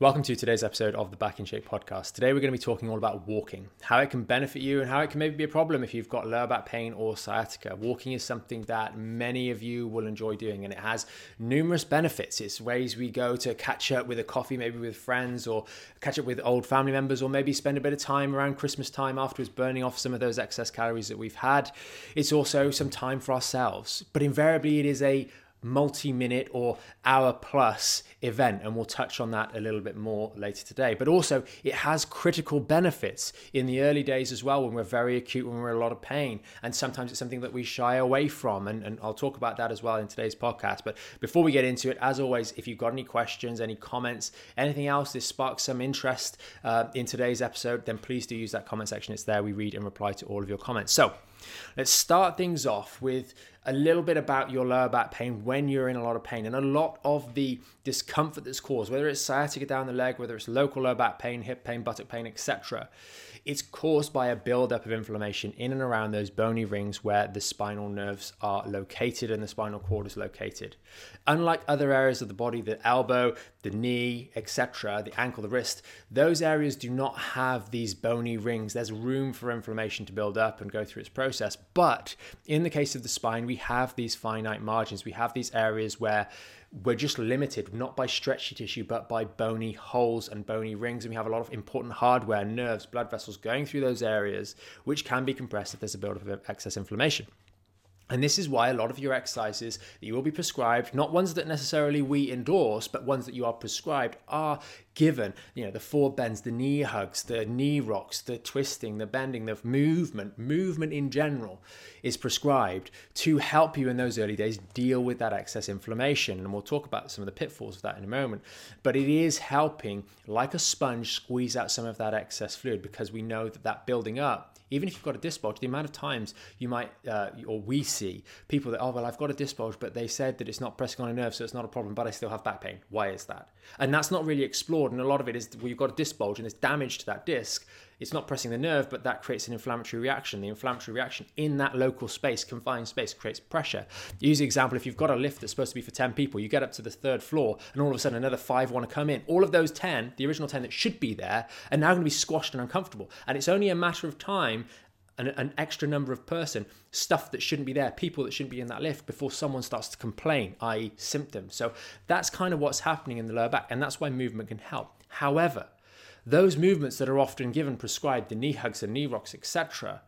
Welcome to today's episode of the Back in Shape podcast. Today we're going to be talking all about walking, how it can benefit you, and how it can maybe be a problem if you've got lower back pain or sciatica. Walking is something that many of you will enjoy doing, and it has numerous benefits. It's ways we go to catch up with a coffee, maybe with friends, or catch up with old family members, or maybe spend a bit of time around Christmas time afterwards, burning off some of those excess calories that we've had. It's also some time for ourselves, but invariably it is a multi minute or hour plus event, and we'll touch on that a little bit more later today. But also, it has critical benefits in the early days as well when we're very acute, when we're in a lot of pain, and sometimes it's something that we shy away from. And, and I'll talk about that as well in today's podcast. But before we get into it, as always, if you've got any questions, any comments, anything else, this sparks some interest uh, in today's episode, then please do use that comment section. It's there. We read and reply to all of your comments. So, Let's start things off with a little bit about your lower back pain when you're in a lot of pain and a lot of the discomfort that's caused, whether it's sciatica down the leg, whether it's local lower back pain, hip pain, buttock pain, etc. It's caused by a buildup of inflammation in and around those bony rings where the spinal nerves are located and the spinal cord is located. Unlike other areas of the body, the elbow, the knee, etc., the ankle, the wrist, those areas do not have these bony rings. There's room for inflammation to build up and go through its process. But in the case of the spine, we have these finite margins. We have these areas where we're just limited not by stretchy tissue but by bony holes and bony rings. And we have a lot of important hardware nerves blood vessels going through those areas which can be compressed if there's a buildup of excess inflammation and this is why a lot of your exercises that you will be prescribed, not ones that necessarily we endorse, but ones that you are prescribed, are given. You know, the four bends, the knee hugs, the knee rocks, the twisting, the bending, the movement, movement in general is prescribed to help you in those early days deal with that excess inflammation. And we'll talk about some of the pitfalls of that in a moment. But it is helping, like a sponge, squeeze out some of that excess fluid because we know that that building up even if you've got a disc bulge, the amount of times you might, uh, or we see people that, oh, well, I've got a disc bulge, but they said that it's not pressing on a nerve, so it's not a problem, but I still have back pain. Why is that? And that's not really explored. And a lot of it is well, you've got a disc bulge and there's damage to that disc it's not pressing the nerve, but that creates an inflammatory reaction. The inflammatory reaction in that local space, confined space, creates pressure. Use the example if you've got a lift that's supposed to be for 10 people, you get up to the third floor, and all of a sudden another five want to come in. All of those 10, the original 10 that should be there, are now going to be squashed and uncomfortable. And it's only a matter of time an, an, extra number of person, stuff that shouldn't be there, people that shouldn't be in that lift before someone starts to complain, i.e., symptoms. So that's kind of what's happening in the lower back, and that's why movement can help. However, those movements that are often given prescribed, the knee hugs and knee rocks, etc.,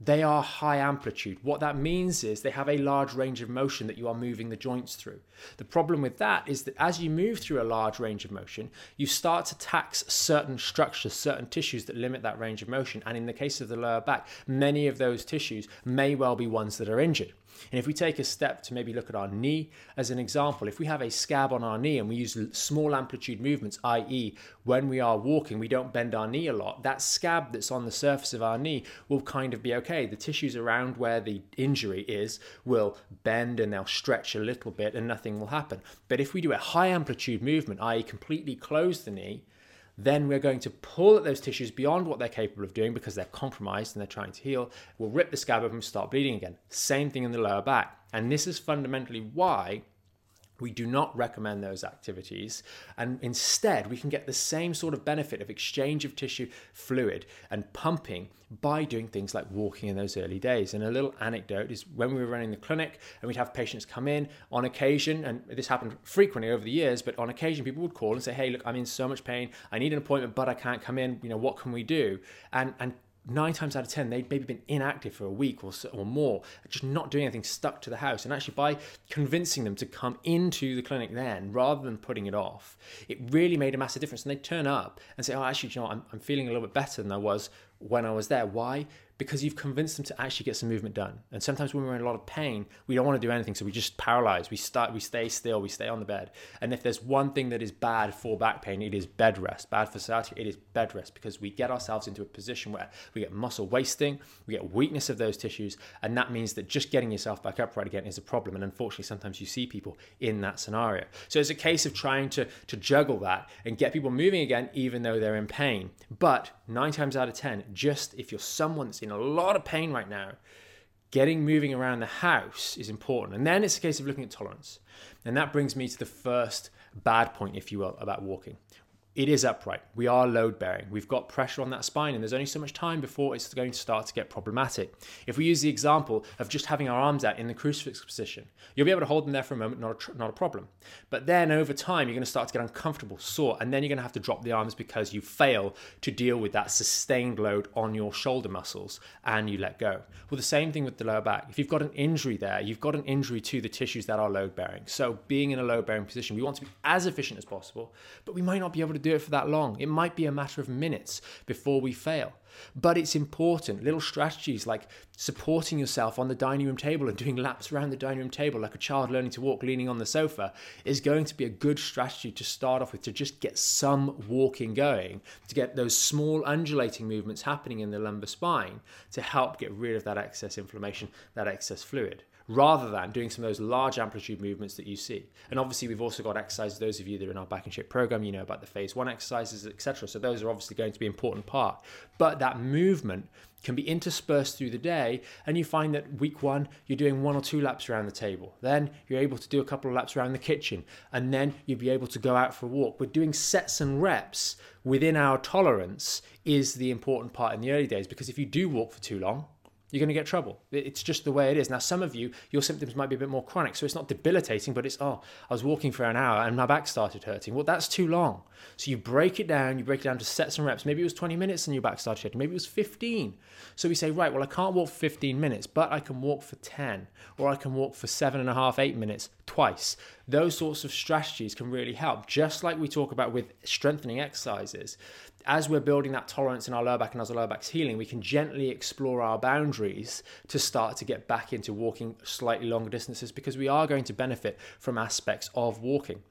they are high amplitude. What that means is they have a large range of motion that you are moving the joints through. The problem with that is that as you move through a large range of motion, you start to tax certain structures, certain tissues that limit that range of motion. And in the case of the lower back, many of those tissues may well be ones that are injured. And if we take a step to maybe look at our knee as an example, if we have a scab on our knee and we use small amplitude movements, i.e., when we are walking, we don't bend our knee a lot, that scab that's on the surface of our knee will kind of be okay. The tissues around where the injury is will bend and they'll stretch a little bit and nothing will happen. But if we do a high amplitude movement, i.e., completely close the knee, then we're going to pull at those tissues beyond what they're capable of doing because they're compromised and they're trying to heal. We'll rip the scab open and start bleeding again. Same thing in the lower back. And this is fundamentally why we do not recommend those activities, and instead, we can get the same sort of benefit of exchange of tissue fluid and pumping by doing things like walking in those early days. And a little anecdote is when we were running the clinic and we'd have patients come in on occasion, and this happened frequently over the years, but on occasion, people would call and say, Hey, look, I'm in so much pain. I need an appointment, but I can't come in. You know, what can we do? And, and nine times out of ten, they'd maybe been inactive for a week or, so, or more, just not doing anything, stuck to the house. And actually, by convincing them to come into the clinic then, rather than putting it off, it really made a massive difference. And they'd turn up and say, "Oh, actually, you know, I'm, I'm feeling a little bit better than I was when I was there. Why? because you've convinced them to actually get some movement done. And sometimes when we're in a lot of pain, we don't want to do anything, so we just paralyze. We start, we stay still, we stay on the bed. And if there's one thing that is bad for back pain, it is bed rest. Bad for sciatica, it is bed rest because we get ourselves into a position where we get muscle wasting, we get weakness of those tissues, and that means that just getting yourself back upright again is a problem. And unfortunately, sometimes you see people in that scenario. So it's a case of trying to to juggle that and get people moving again, even though they're in pain. But nine times out of ten, just if you're someone that's in a lot of pain right now, getting moving around the house is important. And then it's a case of looking at tolerance. And that brings me to the first bad point, if you will, about walking. It is upright. We are load bearing. We've got pressure on that spine, and there's only so much time before it's going to start to get problematic. If we use the example of just having our arms out in the crucifix position, you'll be able to hold them there for a moment, not a, tr- not a problem. But then over time, you're going to start to get uncomfortable, sore, and then you're going to have to drop the arms because you fail to deal with that sustained load on your shoulder muscles and you let go. Well, the same thing with the lower back. If you've got an injury there, you've got an injury to the tissues that are load bearing. So, being in a load bearing position, we want to be as efficient as possible, but we might not be able to do it for that long. It might be a matter of minutes before we fail. But it's important. Little strategies like supporting yourself on the dining room table and doing laps around the dining room table like a child learning to walk leaning on the sofa is going to be a good strategy to start off with to just get some walking going, to get those small undulating movements happening in the lumbar spine to help get rid of that excess inflammation, that excess fluid rather than doing some of those large amplitude movements that you see. And obviously, we've also got exercises. Those of you that are in our back in shape program, you know about the phase one exercises, etc. So those are obviously going to be an important part. But that movement can be interspersed through the day, and you find that week one you're doing one or two laps around the table. Then you're able to do a couple of laps around the kitchen, and then you'll be able to go out for a walk. But doing sets and reps within our tolerance is the important part in the early days because if you do walk for too long, you're going to get trouble. It's just the way it is. Now, some of you, your symptoms might be a bit more chronic, so it's not debilitating, but it's, oh, I was walking for an hour and my back started hurting. Well, that's too long. So you break it down, you break it down to sets and reps. Maybe it was 20 minutes and your back started hurting, maybe it was 15. So we say, right, well, I can't walk for 15 minutes, but I can walk for 10, or I can walk for seven and a half, eight minutes twice. Those sorts of strategies can really help, just like we talk about with strengthening exercises as we're building that tolerance in our lower back and as our lower back's healing, we can gently explore our boundaries to start to get back into walking slightly longer distances because we are going to benefit from aspects of walking.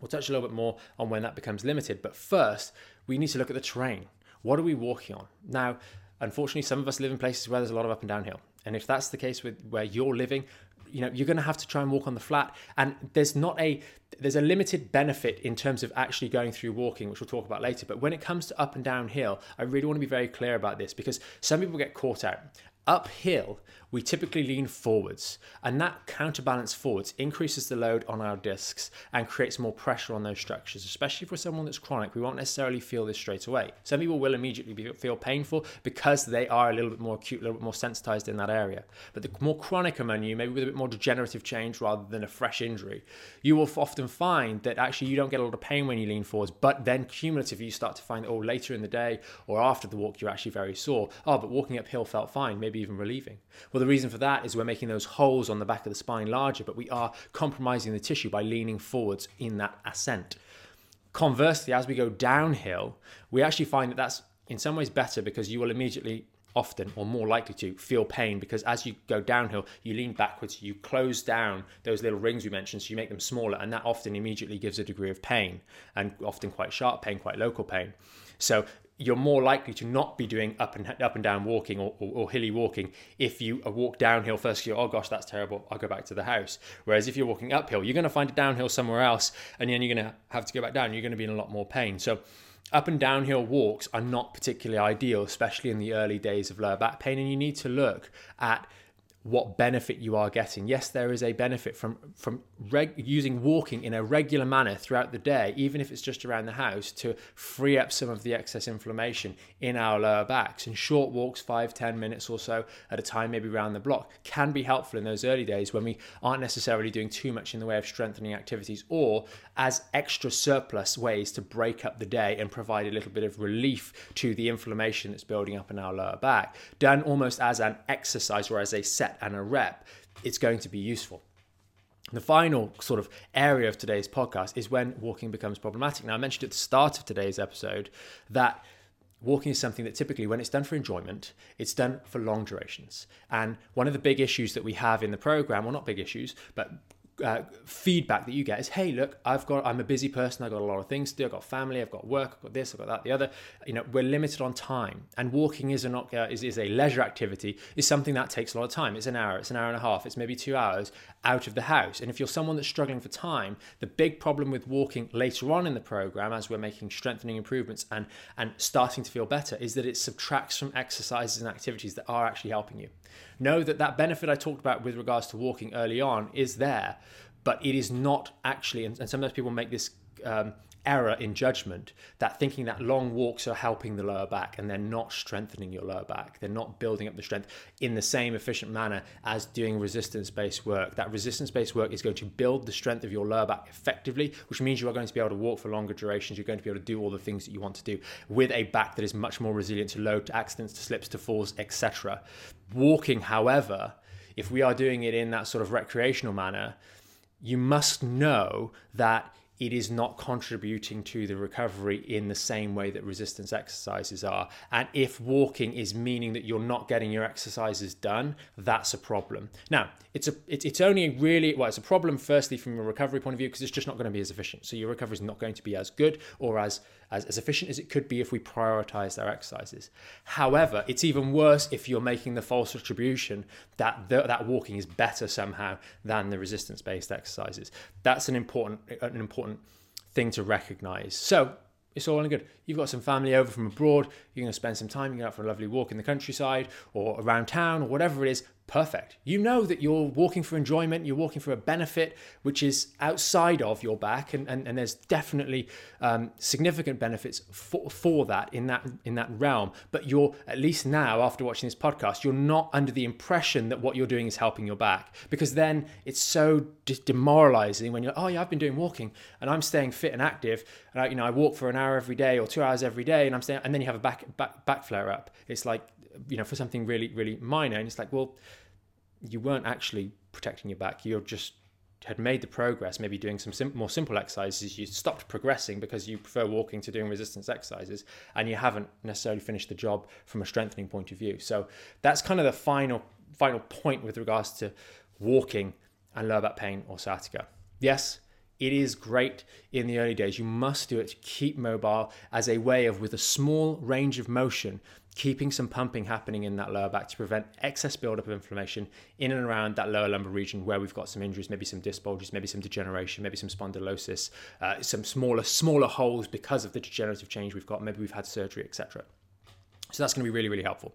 We'll touch a little bit more on when that becomes limited, but first, we need to look at the terrain. What are we walking on? Now, unfortunately, some of us live in places where there's a lot of up and downhill. And if that's the case with where you're living, you know you're going to have to try and walk on the flat. And there's not a there's a limited benefit in terms of actually going through walking which we'll talk about later. But when it comes to up and down hill i really want to be very clear about this because some people get caught out uphill we typically lean forwards, and that counterbalance forwards increases the load on our discs and creates more pressure on those structures, especially for someone that's chronic. We won't necessarily feel this straight away. Some people will immediately feel painful because they are a little bit more acute, a little bit more sensitized in that area. But the more chronic among you, maybe with a bit more degenerative change rather than a fresh injury, you will often find that actually you don't get a lot of pain when you lean forwards, but then cumulatively you start to find oh, later in the day or after the walk, you're actually very sore. Oh, but walking uphill felt fine, maybe even relieving. Well, the reason for that is we're making those holes on the back of the spine larger, but we are compromising the tissue by leaning forwards in that ascent. Conversely, as we go downhill, we actually find that that's in some ways better because you will immediately often or more likely to feel pain because as you go downhill you lean backwards you close down those little rings we mentioned so you make them smaller and that often immediately gives a degree of pain and often quite sharp pain quite local pain so you're more likely to not be doing up and up and down walking or, or, or hilly walking if you walk downhill first. You go, oh gosh, that's terrible. I'll go back to the house. Whereas if you're walking uphill, you're going to find a downhill somewhere else, and then you're going to have to go back down. You're going to be in a lot more pain. So up and downhill walks are not particularly ideal, especially in the early days of lower back pain. And you need to look at what benefit you are getting. Yes, there is a benefit from from reg- using walking in a regular manner throughout the day, even if it's just around the house, to free up some of the excess inflammation in our lower backs. And short walks, five ten minutes or so at a time, maybe around the block, can be helpful in those early days when we aren't necessarily doing too much in the way of strengthening activities or as extra surplus ways to break up the day and provide a little bit of relief to the inflammation that's building up in our lower back, done almost as an exercise or as a set and a rep, it's going to be useful. The final sort of area of today's podcast is when walking becomes problematic. Now, I mentioned at the start of today's episode that walking is something that typically, when it's done for enjoyment, it's done for long durations. And one of the big issues that we have in the program, well, not big issues, but uh, feedback that you get is, hey, look, I've got, I'm a busy person. I've got a lot of things to do. I've got family. I've got work. I've got this. I've got that. The other. You know, we're limited on time, and walking is a not uh, is, is a leisure activity. Is something that takes a lot of time. It's an hour. It's an hour and a half. It's maybe two hours out of the house. And if you're someone that's struggling for time, the big problem with walking later on in the program, as we're making strengthening improvements and and starting to feel better, is that it subtracts from exercises and activities that are actually helping you. Know that that benefit I talked about with regards to walking early on is there, but it is not actually, and, and sometimes people make this um, error in judgment that thinking that long walks are helping the lower back and they're not strengthening your lower back. They're not building up the strength in the same efficient manner as doing resistance based work. That resistance based work is going to build the strength of your lower back effectively, which means you are going to be able to walk for longer durations. You're going to be able to do all the things that you want to do with a back that is much more resilient to load, to accidents, to slips, to falls, etc. Walking, however, if we are doing it in that sort of recreational manner, you must know that it is not contributing to the recovery in the same way that resistance exercises are. And if walking is meaning that you're not getting your exercises done, that's a problem. Now, it's a it's, it's only really well, it's a problem firstly from a recovery point of view because it's just not going to be as efficient. So your recovery is not going to be as good or as, as as efficient as it could be if we prioritize our exercises. However, it's even worse if you're making the false attribution that the, that walking is better somehow than the resistance based exercises. That's an important an important thing to recognize. So it's all in good. You've got some family over from abroad, you're going to spend some time, you're go out for a lovely walk in the countryside or around town or whatever it is, perfect. You know that you're walking for enjoyment, you're walking for a benefit which is outside of your back, and, and, and there's definitely um, significant benefits for, for that in that in that realm. But you're at least now, after watching this podcast, you're not under the impression that what you're doing is helping your back because then it's so demoralizing when you're oh yeah I've been doing walking and I'm staying fit and active and I, you know I walk for an hour every day or two hours every day and I'm staying and then you have a back back back flare up. It's like you know for something really really minor and it's like well you weren't actually protecting your back. You're just had made the progress, maybe doing some sim- more simple exercises. You stopped progressing because you prefer walking to doing resistance exercises, and you haven't necessarily finished the job from a strengthening point of view. So that's kind of the final final point with regards to walking and lower back pain or sciatica. Yes, it is great in the early days. You must do it to keep mobile as a way of, with a small range of motion, keeping some pumping happening in that lower back to prevent excess buildup of inflammation in and around that lower lumbar region where we've got some injuries, maybe some disc bulges, maybe some degeneration, maybe some spondylosis, uh, some smaller smaller holes because of the degenerative change we've got. Maybe we've had surgery, etc. So that's going to be really really helpful.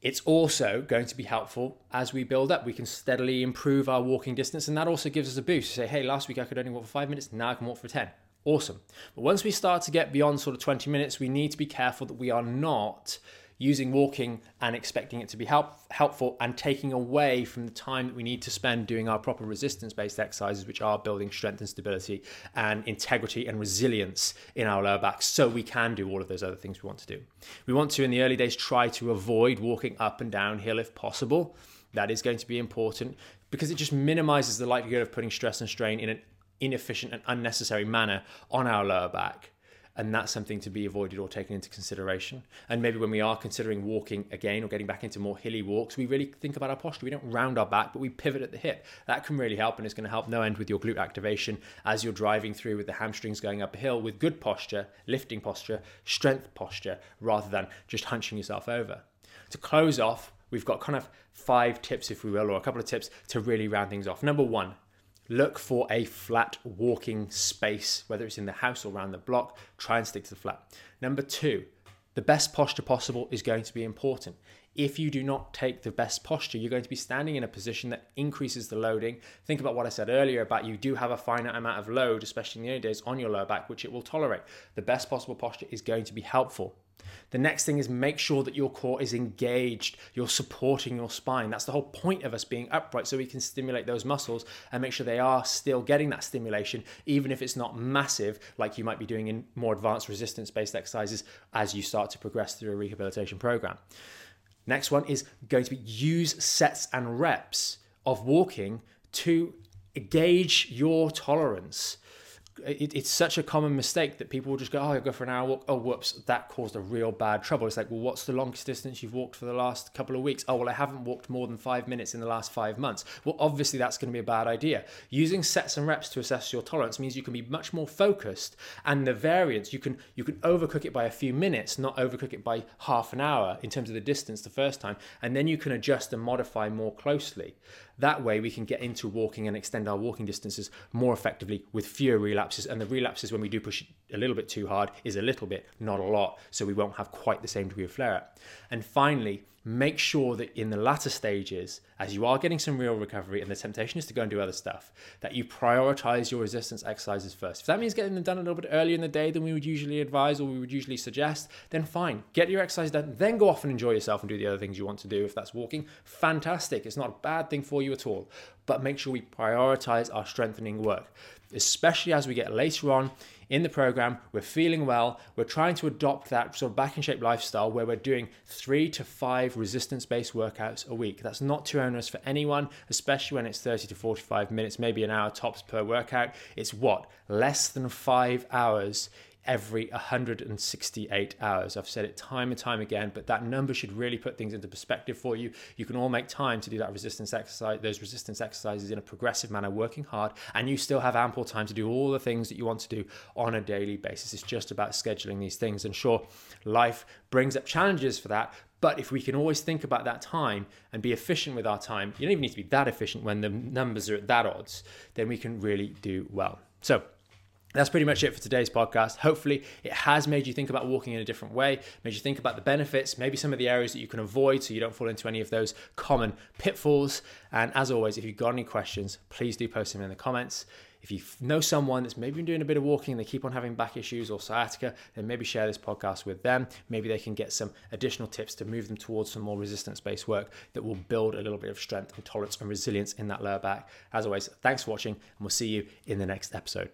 It's also going to be helpful as we build up. We can steadily improve our walking distance, and that also gives us a boost. To say, hey, last week I could only walk for five minutes, now I can walk for 10 awesome. But once we start to get beyond sort of 20 minutes, we need to be careful that we are not using walking and expecting it to be help, helpful and taking away from the time that we need to spend doing our proper resistance based exercises, which are building strength and stability and integrity and resilience in our lower back so we can do all of those other things we want to do. We want to, in the early days, try to avoid walking up and downhill if possible. That is going to be important because it just minimizes the likelihood of putting stress and strain in an inefficient and unnecessary manner on our lower back. And that's something to be avoided or taken into consideration. And maybe when we are considering walking again or getting back into more hilly walks, we really think about our posture. We don't round our back, but we pivot at the hip. That can really help and it's going to help no end with your glute activation as you're driving through with the hamstrings going up a hill with good posture, lifting posture, strength posture, rather than just hunching yourself over. To close off, we've got kind of five tips, if we will, or a couple of tips to really round things off. Number one, look for a flat walking space, whether it's in the house or around the block. Try and stick to the flat. Number two, the best posture possible is going to be important. If you do not take the best posture, you're going to be standing in a position that increases the loading. Think about what I said earlier about you do have a finite amount of load, especially in the early days, on your lower back, which it will tolerate. The best possible posture is going to be helpful. The next thing is make sure that your core is engaged. You're supporting your spine. That's the whole point of us being upright so we can stimulate those muscles and make sure they are still getting that stimulation, even if it's not massive, like you might be doing in more advanced resistance based exercises as you start to progress through a rehabilitation program. Next one is going to be use sets and reps of walking to gauge your tolerance it, it's such a common mistake that people will just go, oh, I'll go for an hour walk. Oh, whoops, that caused a real bad trouble. It's like, well, what's the longest distance you've walked for the last couple of weeks? Oh, well, I haven't walked more than five minutes in the last five months. Well, obviously, that's going to be a bad idea. Using sets and reps to assess your tolerance means you can be much more focused, and the variance you can you can overcook it by a few minutes, not overcook it by half an hour in terms of the distance the first time, and then you can adjust and modify more closely. That way, we can get into walking and extend our walking distances more effectively with fewer relapses. And the relapses, when we do push a little bit too hard is a little bit, not a lot. So we won't have quite the same degree of flare up. And finally, make sure that in the latter stages, as you are getting some real recovery and the temptation is to go and do other stuff, that you prioritize your resistance exercises first. If that means getting them done a little bit earlier in the day than we would usually advise or we would usually suggest, then fine. Get your exercise done, then go off and enjoy yourself and do the other things you want to do. If that's walking, fantastic. It's not a bad thing for you at all. But make sure we prioritize our strengthening work, especially as we get later on in the program, we're feeling well. We're trying to adopt that sort of back in shape lifestyle where we're doing three to five resistance based workouts a week. That's not too onerous for anyone, especially when it's 30 to 45 minutes, maybe an hour tops per workout. It's what? Less than five hours every 168 hours. I've said it time and time again, but that number should really put things into perspective for you. You can all make time to do that resistance exercise, those resistance exercises in a progressive manner, working hard, and you still have ample time to do all the things that you want to do on a daily basis. It's just about scheduling these things. And sure, life brings up challenges for that, but if we can always think about that time and be efficient with our time, you don't even need to be that efficient when the numbers are at that odds, then we can really do well. So, that's pretty much it for today's podcast. Hopefully, it has made you think about walking in a different way, made you think about the benefits, maybe some of the areas that you can avoid so you don't fall into any of those common pitfalls. And as always, if you've got any questions, please do post them in the comments. If you know someone that's maybe been doing a bit of walking and they keep on having back issues or sciatica, then maybe share this podcast with them. Maybe they can get some additional tips to move them towards some more resistance based work that will build a little bit of strength and tolerance and resilience in that lower back. As always, thanks for watching, and we'll see you in the next episode.